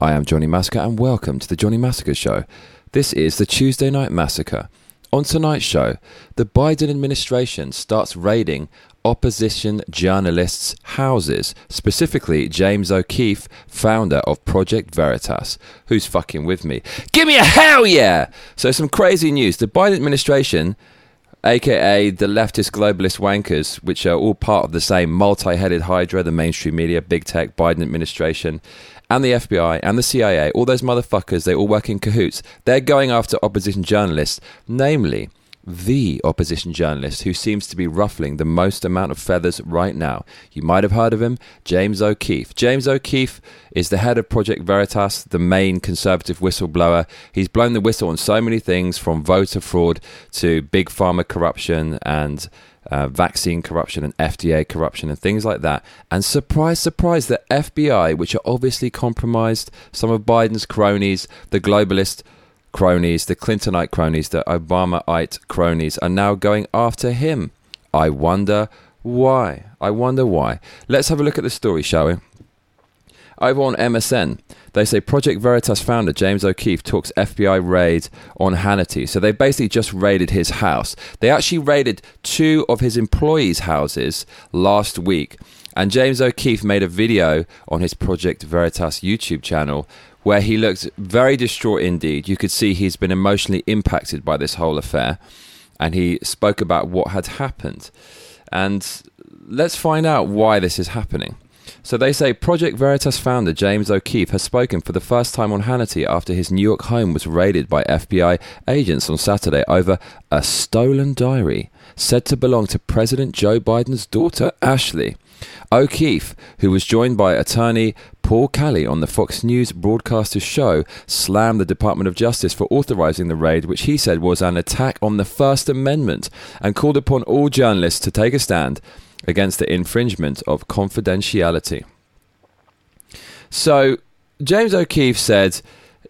I am Johnny Massacre and welcome to the Johnny Massacre Show. This is the Tuesday Night Massacre. On tonight's show, the Biden administration starts raiding opposition journalists' houses, specifically James O'Keefe, founder of Project Veritas. Who's fucking with me? Give me a hell yeah! So, some crazy news. The Biden administration aka the leftist globalist wankers, which are all part of the same multi headed hydra, the mainstream media, big tech, Biden administration, and the FBI and the CIA, all those motherfuckers, they all work in cahoots. They're going after opposition journalists, namely the opposition journalist who seems to be ruffling the most amount of feathers right now. You might have heard of him, James O'Keefe. James O'Keefe is the head of Project Veritas, the main conservative whistleblower. He's blown the whistle on so many things from voter fraud to big pharma corruption and uh, vaccine corruption and FDA corruption and things like that. And surprise, surprise, the FBI, which are obviously compromised, some of Biden's cronies, the globalist cronies, the Clintonite cronies, the Obamaite cronies are now going after him. I wonder why. I wonder why. Let's have a look at the story, shall we? Over on MSN, they say Project Veritas founder James O'Keefe talks FBI raid on Hannity. So they basically just raided his house. They actually raided two of his employees' houses last week. And James O'Keefe made a video on his Project Veritas YouTube channel where he looked very distraught indeed. You could see he's been emotionally impacted by this whole affair. And he spoke about what had happened. And let's find out why this is happening. So they say Project Veritas founder James O'Keefe has spoken for the first time on Hannity after his New York home was raided by FBI agents on Saturday over a stolen diary said to belong to President Joe Biden's daughter, Ashley. O'Keefe, who was joined by attorney Paul Kelly on the Fox News broadcaster's show, slammed the Department of Justice for authorizing the raid, which he said was an attack on the First Amendment, and called upon all journalists to take a stand against the infringement of confidentiality. So, James O'Keefe said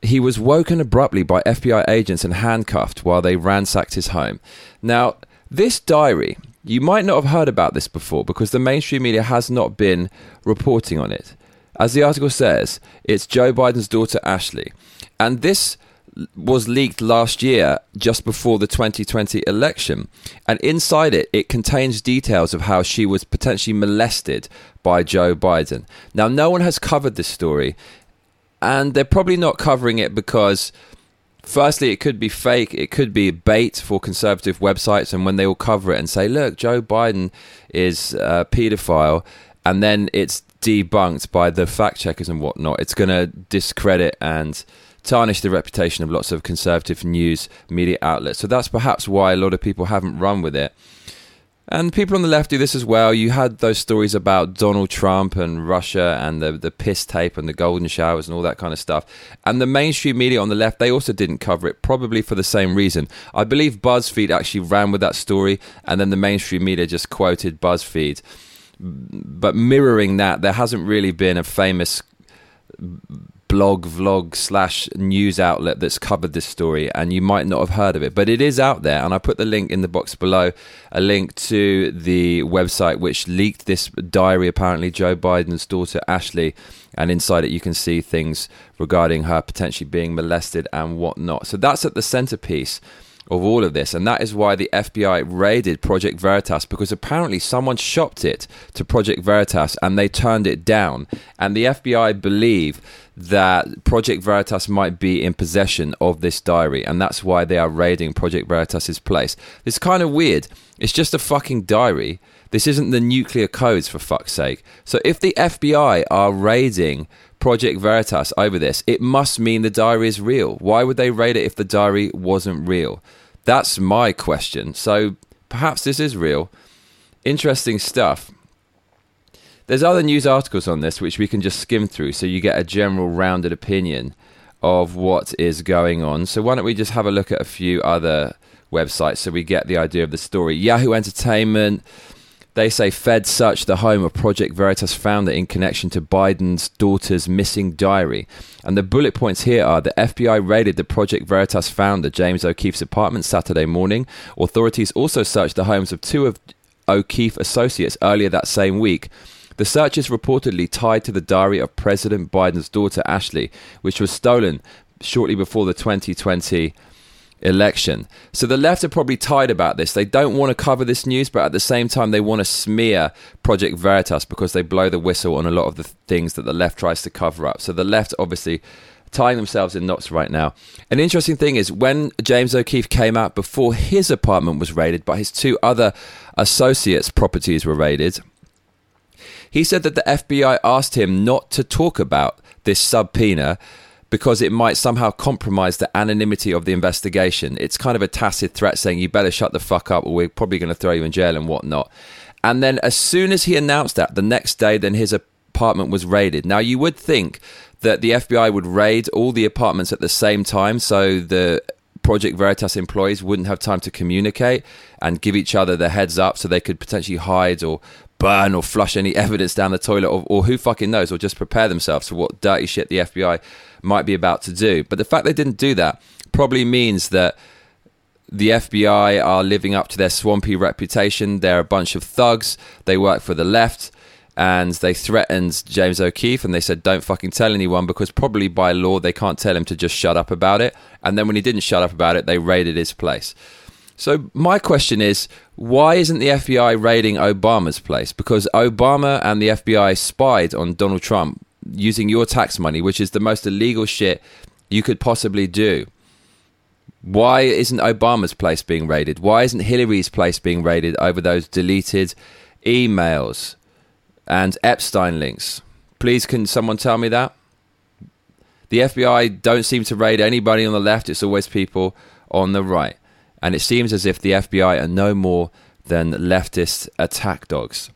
he was woken abruptly by FBI agents and handcuffed while they ransacked his home. Now, this diary, you might not have heard about this before because the mainstream media has not been reporting on it. As the article says, it's Joe Biden's daughter Ashley. And this was leaked last year just before the 2020 election. And inside it, it contains details of how she was potentially molested by Joe Biden. Now, no one has covered this story, and they're probably not covering it because. Firstly, it could be fake. It could be bait for conservative websites, and when they will cover it and say, "Look, Joe Biden is uh, a paedophile," and then it's debunked by the fact checkers and whatnot, it's going to discredit and tarnish the reputation of lots of conservative news media outlets. So that's perhaps why a lot of people haven't run with it. And people on the left do this as well. You had those stories about Donald Trump and Russia and the, the piss tape and the golden showers and all that kind of stuff. And the mainstream media on the left, they also didn't cover it, probably for the same reason. I believe BuzzFeed actually ran with that story, and then the mainstream media just quoted BuzzFeed. But mirroring that, there hasn't really been a famous blog, vlog, slash news outlet that's covered this story, and you might not have heard of it, but it is out there. And I put the link in the box below a link to the website which leaked this diary, apparently, Joe Biden's daughter, Ashley. And inside it, you can see things regarding her potentially being molested and whatnot. So that's at the centerpiece of all of this. And that is why the FBI raided Project Veritas because apparently someone shopped it to Project Veritas and they turned it down. And the FBI believe that Project Veritas might be in possession of this diary. And that's why they are raiding Project Veritas's place. It's kind of weird. It's just a fucking diary. This isn't the nuclear codes, for fuck's sake. So if the FBI are raiding Project Veritas over this, it must mean the diary is real. Why would they raid it if the diary wasn't real? That's my question. So perhaps this is real. Interesting stuff. There's other news articles on this which we can just skim through so you get a general rounded opinion of what is going on. So why don't we just have a look at a few other websites so we get the idea of the story. Yahoo Entertainment, they say Fed searched the home of Project Veritas founder in connection to Biden's daughter's missing diary. And the bullet points here are the FBI raided the Project Veritas founder James O'Keefe's apartment Saturday morning. Authorities also searched the homes of two of O'Keefe associates earlier that same week. The search is reportedly tied to the diary of President Biden's daughter, Ashley, which was stolen shortly before the 2020 election. So the left are probably tied about this. They don't want to cover this news, but at the same time, they want to smear Project Veritas because they blow the whistle on a lot of the things that the left tries to cover up. So the left obviously tying themselves in knots right now. An interesting thing is when James O'Keefe came out before his apartment was raided, but his two other associates' properties were raided. He said that the FBI asked him not to talk about this subpoena because it might somehow compromise the anonymity of the investigation. It's kind of a tacit threat saying, you better shut the fuck up or we're probably going to throw you in jail and whatnot. And then as soon as he announced that, the next day, then his apartment was raided. Now, you would think that the FBI would raid all the apartments at the same time so the Project Veritas employees wouldn't have time to communicate and give each other the heads up so they could potentially hide or burn or flush any evidence down the toilet or, or who fucking knows or just prepare themselves for what dirty shit the FBI might be about to do. But the fact they didn't do that probably means that the FBI are living up to their swampy reputation. They're a bunch of thugs. They work for the left. And they threatened James O'Keefe and they said, don't fucking tell anyone because probably by law they can't tell him to just shut up about it. And then when he didn't shut up about it, they raided his place. So my question is, why isn't the FBI raiding Obama's place? Because Obama and the FBI spied on Donald Trump using your tax money, which is the most illegal shit you could possibly do. Why isn't Obama's place being raided? Why isn't Hillary's place being raided over those deleted emails and Epstein links? Please, can someone tell me that? The FBI don't seem to raid anybody on the left, it's always people on the right. And it seems as if the FBI are no more than leftist attack dogs.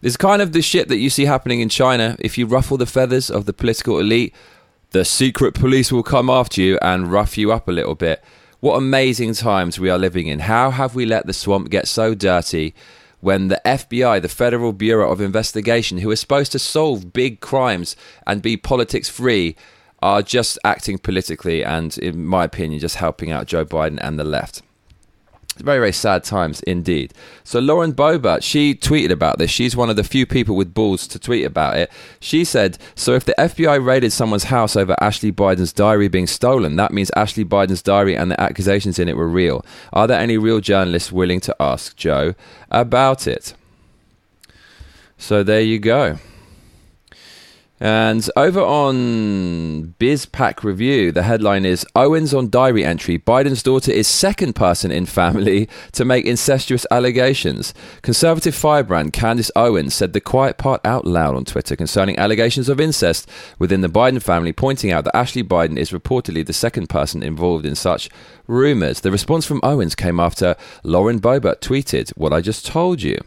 It's kind of the shit that you see happening in China. If you ruffle the feathers of the political elite, the secret police will come after you and rough you up a little bit. What amazing times we are living in. How have we let the swamp get so dirty when the FBI, the Federal Bureau of Investigation, who are supposed to solve big crimes and be politics free, are just acting politically and, in my opinion, just helping out Joe Biden and the left? Very very sad times indeed. So lauren boebert she tweeted about this. She's one of the few people with balls to tweet about it. She said so if the fbi raided someone's house over ashley biden's diary being stolen that means ashley biden's diary and the accusations in it were real. Are there any real journalists willing to ask joe about it? So there you go and over on BizPac Review, the headline is Owens on diary entry. Biden's daughter is second person in family to make incestuous allegations. Conservative firebrand Candace Owens said the quiet part out loud on Twitter concerning allegations of incest within the Biden family, pointing out that Ashley Biden is reportedly the second person involved in such rumors. The response from Owens came after Lauren Boebert tweeted, What I just told you.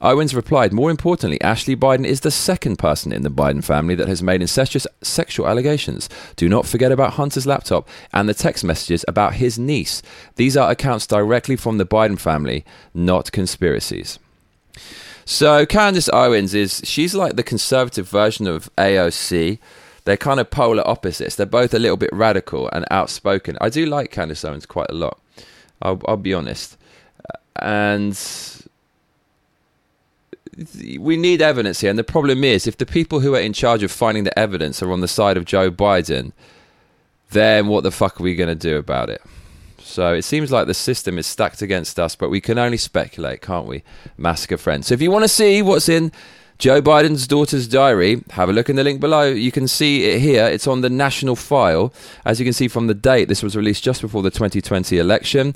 Owens replied, More importantly, Ashley Biden is the second person in the Biden family that has made incestuous sexual allegations. Do not forget about Hunter's laptop and the text messages about his niece. These are accounts directly from the Biden family, not conspiracies. So Candace Owens is she's like the conservative version of AOC. They're kind of polar opposites. They're both a little bit radical and outspoken. I do like Candace Owens quite a lot. I'll, I'll be honest. And we need evidence here. And the problem is, if the people who are in charge of finding the evidence are on the side of Joe Biden, then what the fuck are we going to do about it? So it seems like the system is stacked against us, but we can only speculate, can't we? Massacre friends. So if you want to see what's in Joe Biden's daughter's diary, have a look in the link below. You can see it here. It's on the national file. As you can see from the date, this was released just before the 2020 election.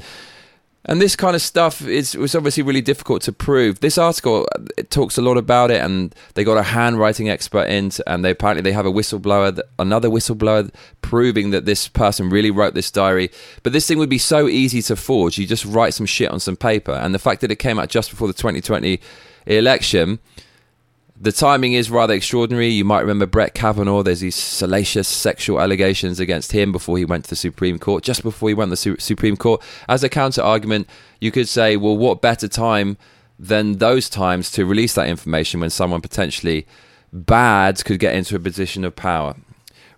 And this kind of stuff is was obviously really difficult to prove. This article uh, it talks a lot about it, and they got a handwriting expert in, and they apparently they have a whistleblower, another whistleblower, proving that this person really wrote this diary. But this thing would be so easy to forge. You just write some shit on some paper, and the fact that it came out just before the 2020 election the timing is rather extraordinary. You might remember Brett Kavanaugh. There's these salacious sexual allegations against him before he went to the Supreme Court, just before he went to the Su- Supreme Court. As a counter argument, you could say, well, what better time than those times to release that information when someone potentially bad could get into a position of power?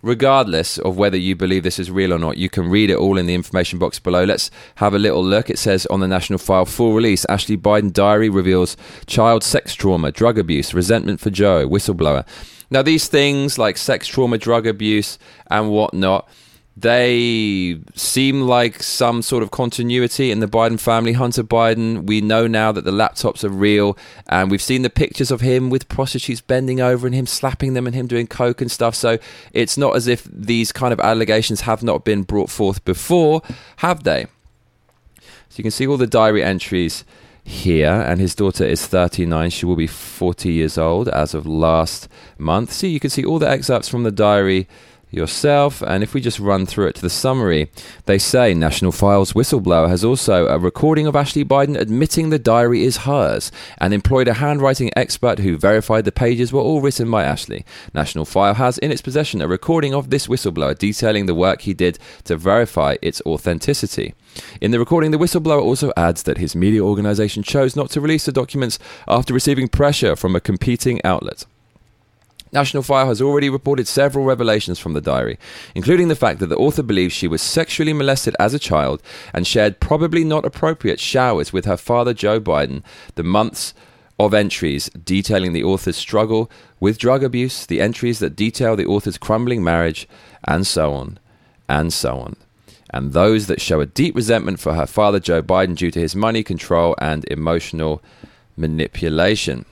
Regardless of whether you believe this is real or not, you can read it all in the information box below. Let's have a little look. It says on the National File full release Ashley Biden diary reveals child sex trauma, drug abuse, resentment for Joe, whistleblower. Now, these things like sex trauma, drug abuse, and whatnot they seem like some sort of continuity in the Biden family. Hunter Biden, we know now that the laptops are real, and we've seen the pictures of him with prostitutes bending over and him slapping them and him doing coke and stuff. So it's not as if these kind of allegations have not been brought forth before, have they? So you can see all the diary entries here, and his daughter is 39. She will be 40 years old as of last month. See, you can see all the excerpts from the diary yourself. And if we just run through it to the summary, they say National Files whistleblower has also a recording of Ashley Biden admitting the diary is hers and employed a handwriting expert who verified the pages were all written by Ashley. National File has in its possession a recording of this whistleblower detailing the work he did to verify its authenticity. In the recording, the whistleblower also adds that his media organization chose not to release the documents after receiving pressure from a competing outlet. National File has already reported several revelations from the diary, including the fact that the author believes she was sexually molested as a child and shared probably not appropriate showers with her father, Joe Biden, the months of entries detailing the author's struggle with drug abuse, the entries that detail the author's crumbling marriage, and so on, and so on. And those that show a deep resentment for her father, Joe Biden, due to his money control and emotional manipulation.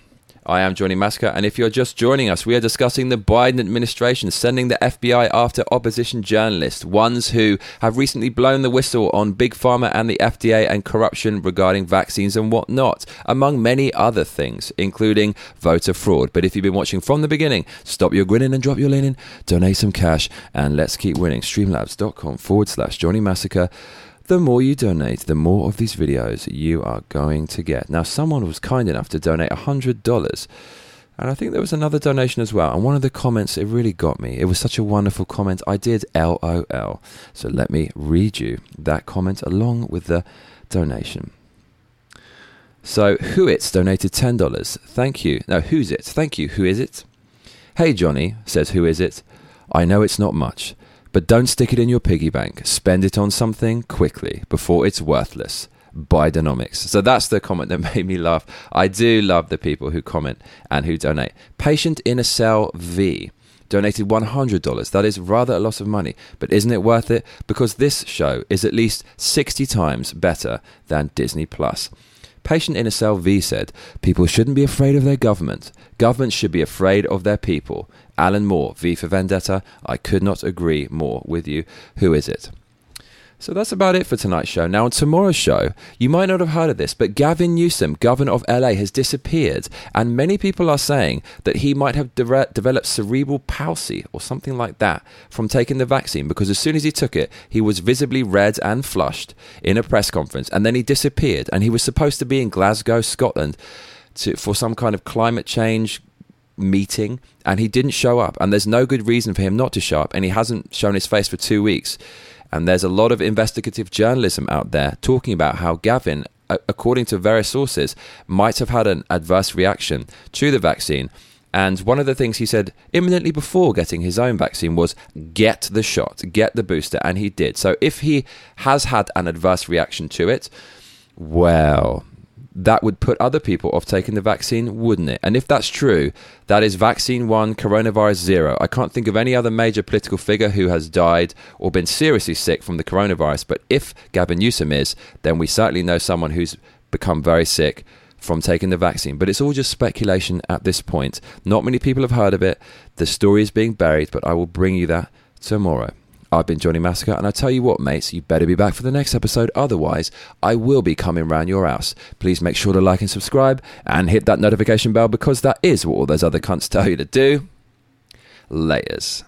I am Johnny Massacre, and if you're just joining us, we are discussing the Biden administration sending the FBI after opposition journalists, ones who have recently blown the whistle on Big Pharma and the FDA and corruption regarding vaccines and whatnot, among many other things, including voter fraud. But if you've been watching from the beginning, stop your grinning and drop your linen, donate some cash, and let's keep winning. Streamlabs.com forward slash Johnny Massacre the more you donate, the more of these videos you are going to get. Now, someone was kind enough to donate $100. And I think there was another donation as well. And one of the comments, it really got me. It was such a wonderful comment. I did LOL. So let me read you that comment along with the donation. So, Who It's donated $10. Thank you. No, Who's It? Thank you. Who is it? Hey, Johnny, says Who Is It? I know it's not much, but don't stick it in your piggy bank. Spend it on something quickly before it's worthless. Bidenomics. So that's the comment that made me laugh. I do love the people who comment and who donate. Patient in a cell V donated $100. That is rather a lot of money, but isn't it worth it? Because this show is at least 60 times better than Disney Plus. Patient in a Cell V said, People shouldn't be afraid of their government. Governments should be afraid of their people. Alan Moore, V for Vendetta. I could not agree more with you. Who is it? So that's about it for tonight's show. Now, on tomorrow's show, you might not have heard of this, but Gavin Newsom, governor of LA, has disappeared. And many people are saying that he might have de- developed cerebral palsy or something like that from taking the vaccine because as soon as he took it, he was visibly red and flushed in a press conference. And then he disappeared. And he was supposed to be in Glasgow, Scotland. To, for some kind of climate change meeting and he didn't show up and there's no good reason for him not to show up and he hasn't shown his face for two weeks and there's a lot of investigative journalism out there talking about how Gavin, according to various sources, might have had an adverse reaction to the vaccine. And one of the things he said imminently before getting his own vaccine was get the shot, get the booster. And he did. So if he has had an adverse reaction to it, well, that would put other people off taking the vaccine, wouldn't it? And if that's true, that is vaccine one, coronavirus zero. I can't think of any other major political figure who has died or been seriously sick from the coronavirus. But if Gavin Newsom is, then we certainly know someone who's become very sick from taking the vaccine. But it's all just speculation at this point. Not many people have heard of it. The story is being buried, but I will bring you that tomorrow. I've been Johnny Massacre, and I tell you what, mates, you better be back for the next episode. Otherwise, I will be coming round your house. Please make sure to like and subscribe and hit that notification bell because that is what all those other cunts tell you to do. Layers.